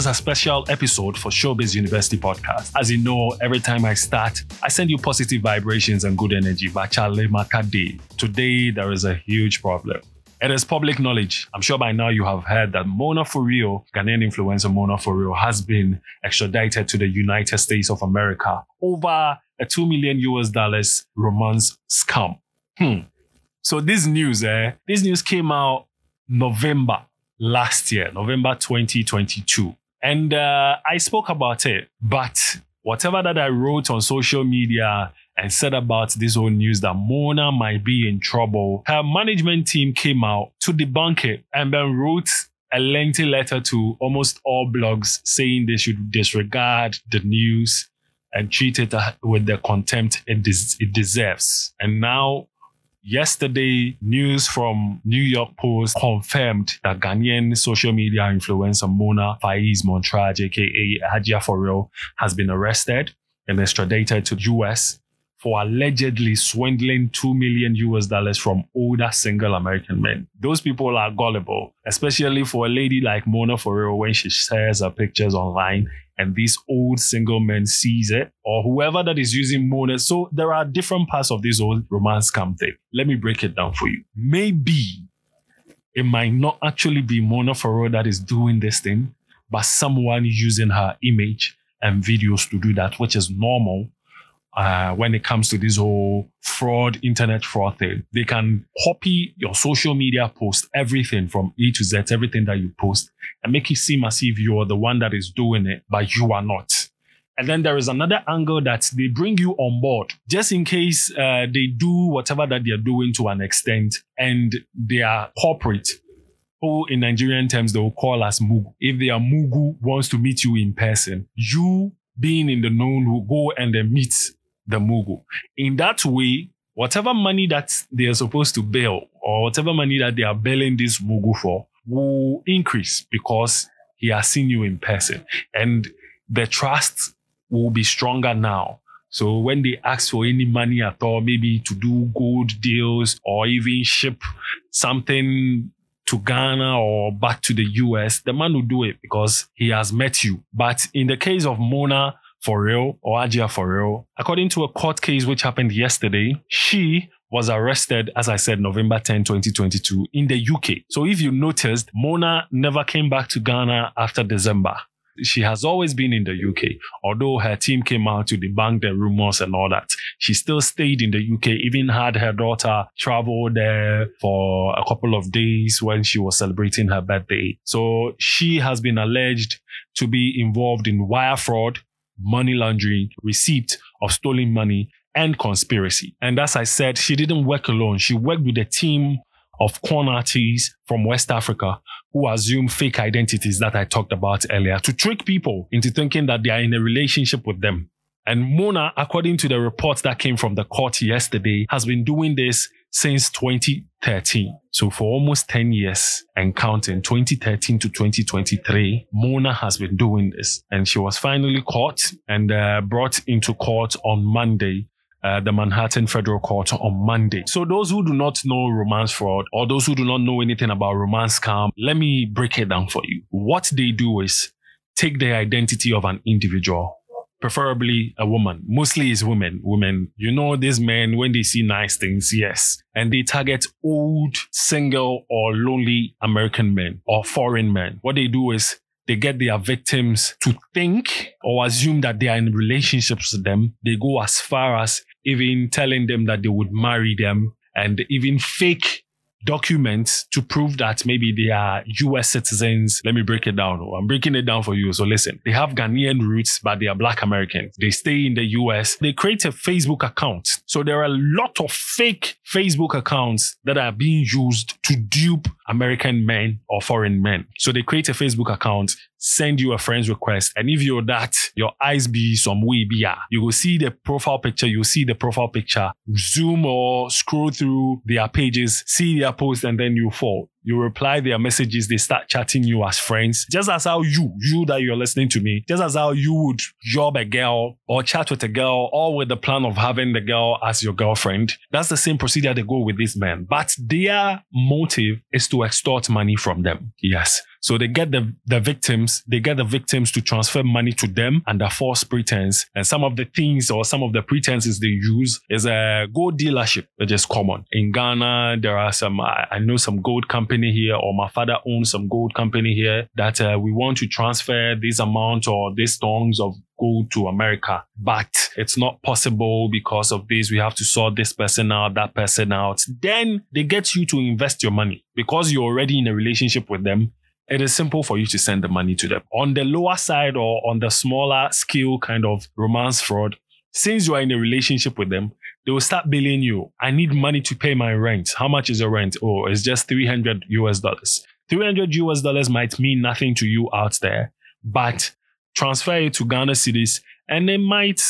is a special episode for Showbiz University podcast. As you know, every time I start, I send you positive vibrations and good energy. But Today, there is a huge problem. It is public knowledge. I'm sure by now you have heard that Mona 4Real, Ghanaian influencer Mona 4Real, has been extradited to the United States of America over a 2 million US dollars romance scam. Hmm. So this news, eh, this news came out November last year, November 2022. And uh, I spoke about it, but whatever that I wrote on social media and said about this whole news that Mona might be in trouble, her management team came out to debunk it and then wrote a lengthy letter to almost all blogs saying they should disregard the news and treat it with the contempt it, des- it deserves. And now Yesterday, news from New York Post confirmed that Ghanaian social media influencer Mona Faiz Montrage, aka Hajia 4Real, has been arrested and extradited to the US for allegedly swindling 2 million US dollars from older single American men. Those people are gullible, especially for a lady like Mona 4Real when she shares her pictures online and this old single man sees it or whoever that is using Mona. So there are different parts of this old romance scam thing. Let me break it down for you. Maybe it might not actually be Mona 4Real that is doing this thing, but someone using her image and videos to do that, which is normal uh, when it comes to this whole fraud, internet fraud thing. They can copy your social media post, everything from A to Z, everything that you post, and make it seem as if you're the one that is doing it, but you are not. And then there is another angle that they bring you on board just in case uh, they do whatever that they're doing to an extent and they are corporate who in Nigerian terms they will call as Mugu. If they are Mugu wants to meet you in person, you being in the known will go and meet the Mugu. In that way, whatever money that they are supposed to bail or whatever money that they are bailing this Mugu for will increase because he has seen you in person. And the trust will be stronger now. So when they ask for any money at all, maybe to do gold deals or even ship something to Ghana or back to the US, the man will do it because he has met you. But in the case of Mona, 4Real or Hajia for real. According to a court case which happened yesterday, she was arrested, as I said, November 10, 2022 in the UK. So if you noticed, Mona never came back to Ghana after December. She has always been in the UK, although her team came out to debunk the rumors and all that. She still stayed in the UK, even had her daughter travel there for a couple of days when she was celebrating her birthday. So she has been alleged to be involved in wire fraud, money laundering, receipt of stolen money, and conspiracy. And as I said, she didn't work alone. She worked with a team of con artists from West Africa who assume fake identities that I talked about earlier to trick people into thinking that they are in a relationship with them. And Mona, according to the reports that came from the court yesterday, has been doing this since 2013. So for almost 10 years and counting 2013 to 2023, Mona has been doing this and she was finally caught and uh, brought into court on Monday. Uh, the Manhattan Federal Court on Monday. So those who do not know romance fraud or those who do not know anything about romance scam, let me break it down for you. What they do is take the identity of an individual preferably a woman. Mostly is women. Women, you know, these men, when they see nice things, yes. And they target old, single, or lonely American men or foreign men. What they do is they get their victims to think or assume that they are in relationships with them. They go as far as even telling them that they would marry them and even fake documents to prove that maybe they are US citizens. Let me break it down. I'm breaking it down for you. So listen, they have Ghanaian roots, but they are black Americans. They stay in the US. They create a Facebook account. So there are a lot of fake Facebook accounts that are being used to dupe American men or foreign men. So they create a Facebook account send you a friend's request. And if you're that, your eyes be some way be you will see the profile picture, you'll see the profile picture, zoom or scroll through their pages, see their post, and then you fall. You reply their messages, they start chatting you as friends. Just as how you, you that you're listening to me, just as how you would job a girl or chat with a girl, all with the plan of having the girl as your girlfriend. That's the same procedure they go with these men. But their motive is to extort money from them. Yes. So they get the, the victims, they get the victims to transfer money to them under false pretense. And some of the things or some of the pretenses they use is a gold dealership, which is common. In Ghana, there are some, I, know some gold company here, or my father owns some gold company here that uh, we want to transfer this amount or these tonnes of go to America, but it's not possible because of this. We have to sort this person out, that person out. Then they get you to invest your money because you're already in a relationship with them. It is simple for you to send the money to them. On the lower side or on the smaller scale kind of romance fraud, since you are in a relationship with them, they will start billing you. I need money to pay my rent. How much is your rent? Oh, it's just 300 US dollars. 300 US dollars might mean nothing to you out there, but transfer it to Ghana cedis and they might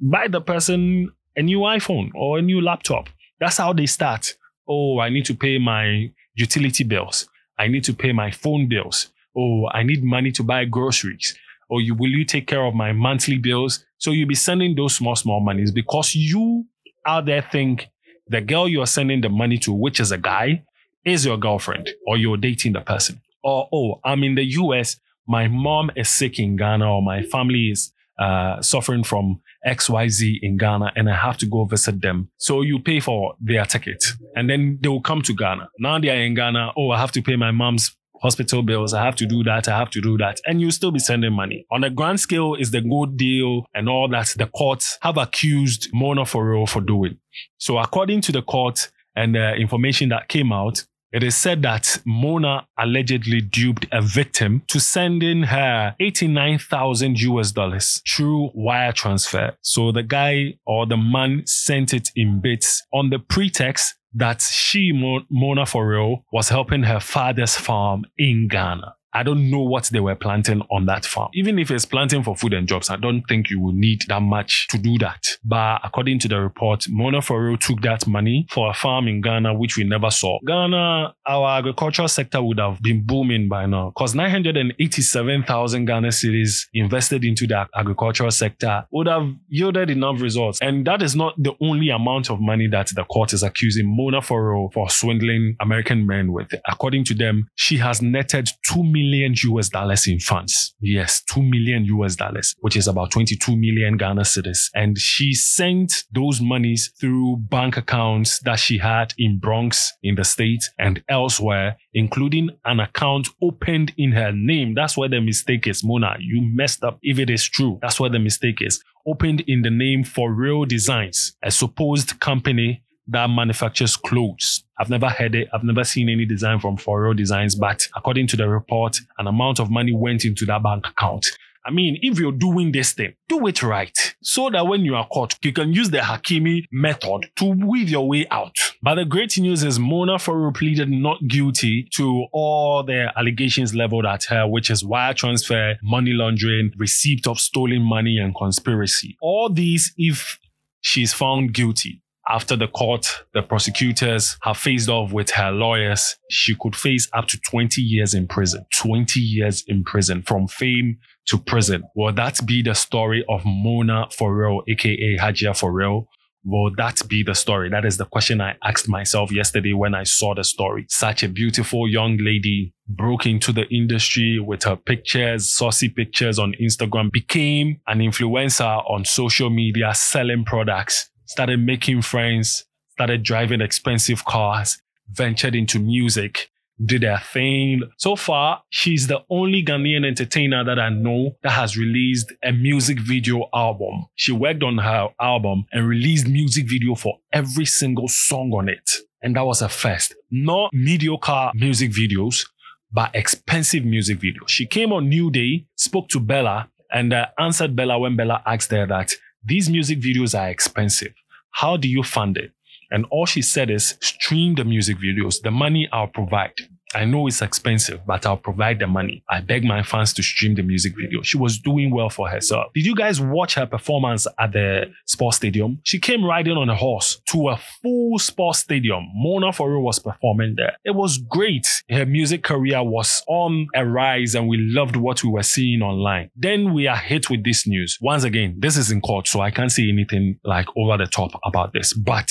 buy the person a new iPhone or a new laptop. That's how they start. Oh, I need to pay my utility bills. I need to pay my phone bills. Oh, I need money to buy groceries. Or you will you take care of my monthly bills? So you'll be sending those small, small monies because you out there think the girl you're sending the money to, which is a guy, is your girlfriend or you're dating the person. Or, oh, I'm in the US my mom is sick in Ghana or my family is uh, suffering from XYZ in Ghana and I have to go visit them. So you pay for their ticket and then they will come to Ghana. Now they are in Ghana. Oh, I have to pay my mom's hospital bills. I have to do that. I have to do that. And you still be sending money. On a grand scale is the good deal and all that the courts have accused Mona 4Real for doing. So according to the court and the information that came out, it is said that Mona allegedly duped a victim to send in her 89,000 US dollars through wire transfer. So the guy or the man sent it in bits on the pretext that she, Mona for real, was helping her father's farm in Ghana. I don't know what they were planting on that farm. Even if it's planting for food and jobs, I don't think you will need that much to do that. But according to the report, Mona 4Real took that money for a farm in Ghana, which we never saw. Ghana, our agricultural sector would have been booming by now because 987,000 Ghana cedis invested into the agricultural sector would have yielded enough results. And that is not the only amount of money that the court is accusing Mona 4Real for swindling American men with. According to them, she has netted 2 million million US dollars in funds. Yes, 2 million US dollars, which is about 22 million Ghana cedis. And she sent those monies through bank accounts that she had in Bronx, in the States, and elsewhere, including an account opened in her name. That's where the mistake is, Mona. You messed up if it is true. That's where the mistake is. Opened in the name for Real Designs, a supposed company that manufactures clothes. I've never heard it. I've never seen any design from 4Real Designs, but according to the report, an amount of money went into that bank account. I mean, if you're doing this thing, do it right so that when you are caught, you can use the Hakimi method to weave your way out. But the great news is Mona 4Real pleaded not guilty to all the allegations leveled at her, which is wire transfer, money laundering, receipt of stolen money, and conspiracy. All these, if she's found guilty, after the court, the prosecutors have faced off with her lawyers, she could face up to 20 years in prison. 20 years in prison from fame to prison. Will that be the story of Mona 4Real, aka Hajia 4Real? Will that be the story? That is the question I asked myself yesterday when I saw the story. Such a beautiful young lady broke into the industry with her pictures, saucy pictures on Instagram, became an influencer on social media, selling products started making friends, started driving expensive cars, ventured into music, did her thing. So far, she's the only Ghanaian entertainer that I know that has released a music video album. She worked on her album and released music video for every single song on it. And that was her first. Not mediocre music videos, but expensive music videos. She came on New Day, spoke to Bella, and uh, answered Bella when Bella asked her that these music videos are expensive. How do you fund it? And all she said is stream the music videos. The money I'll provide. I know it's expensive, but I'll provide the money. I beg my fans to stream the music video. She was doing well for herself. Did you guys watch her performance at the sports stadium? She came riding on a horse to a full sports stadium. Mona 4Real was performing there. It was great. Her music career was on a rise and we loved what we were seeing online. Then we are hit with this news. Once again, this is in court, so I can't say anything like over the top about this. But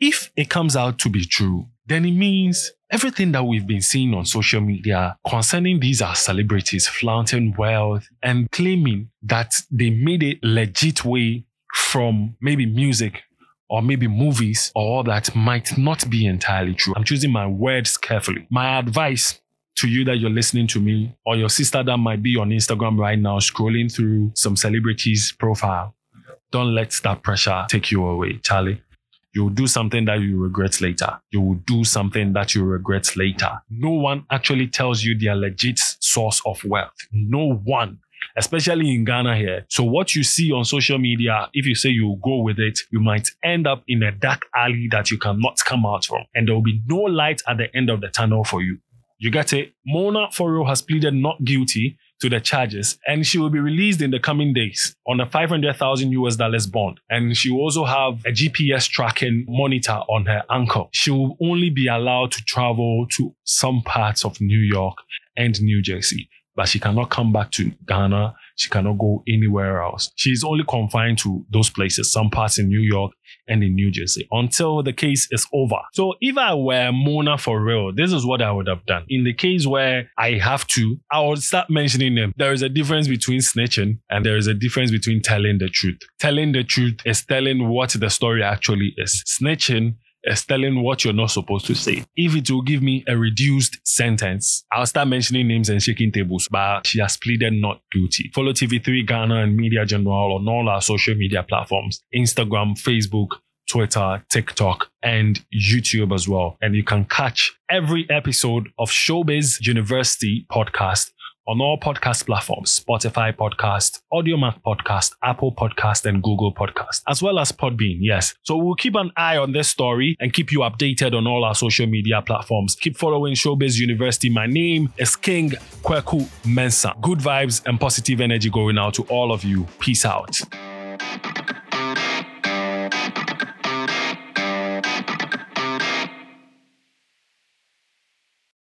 if it comes out to be true, then it means everything that we've been seeing on social media concerning these are celebrities flaunting wealth and claiming that they made a legit way from maybe music or maybe movies or all that might not be entirely true. I'm choosing my words carefully. My advice to you that you're listening to me or your sister that might be on Instagram right now scrolling through some celebrities profile. Don't let that pressure take you away, Charlie. You will do something that you regret later. You will do something that you regret later. No one actually tells you their legit source of wealth. No one especially in Ghana here. So what you see on social media, if you say you go with it, you might end up in a dark alley that you cannot come out from. And there will be no light at the end of the tunnel for you. You get it? Mona 4Real has pleaded not guilty to the charges and she will be released in the coming days on a 500,000 US dollars bond. And she will also have a GPS tracking monitor on her ankle. She will only be allowed to travel to some parts of New York and New Jersey but she cannot come back to Ghana. She cannot go anywhere else. She's only confined to those places, some parts in New York and in New Jersey, until the case is over. So if I were Mona for real, this is what I would have done. In the case where I have to, I would start mentioning them. There is a difference between snitching and there is a difference between telling the truth. Telling the truth is telling what the story actually is. Snitching is telling what you're not supposed to say. If it will give me a reduced sentence, I'll start mentioning names and shaking tables, but she has pleaded not guilty. Follow TV3 Ghana and Media General on all our social media platforms Instagram, Facebook, Twitter, TikTok, and YouTube as well. And you can catch every episode of Showbiz University podcast on all podcast platforms Spotify Podcast, Audiomack Podcast, Apple Podcast, and Google Podcast, as well as Podbean. Yes. So we'll keep an eye on this story and keep you updated on all our social media platforms. Keep following Showbiz University. My name is King Kweku Mensah. Good vibes and positive energy going out to all of you. Peace out.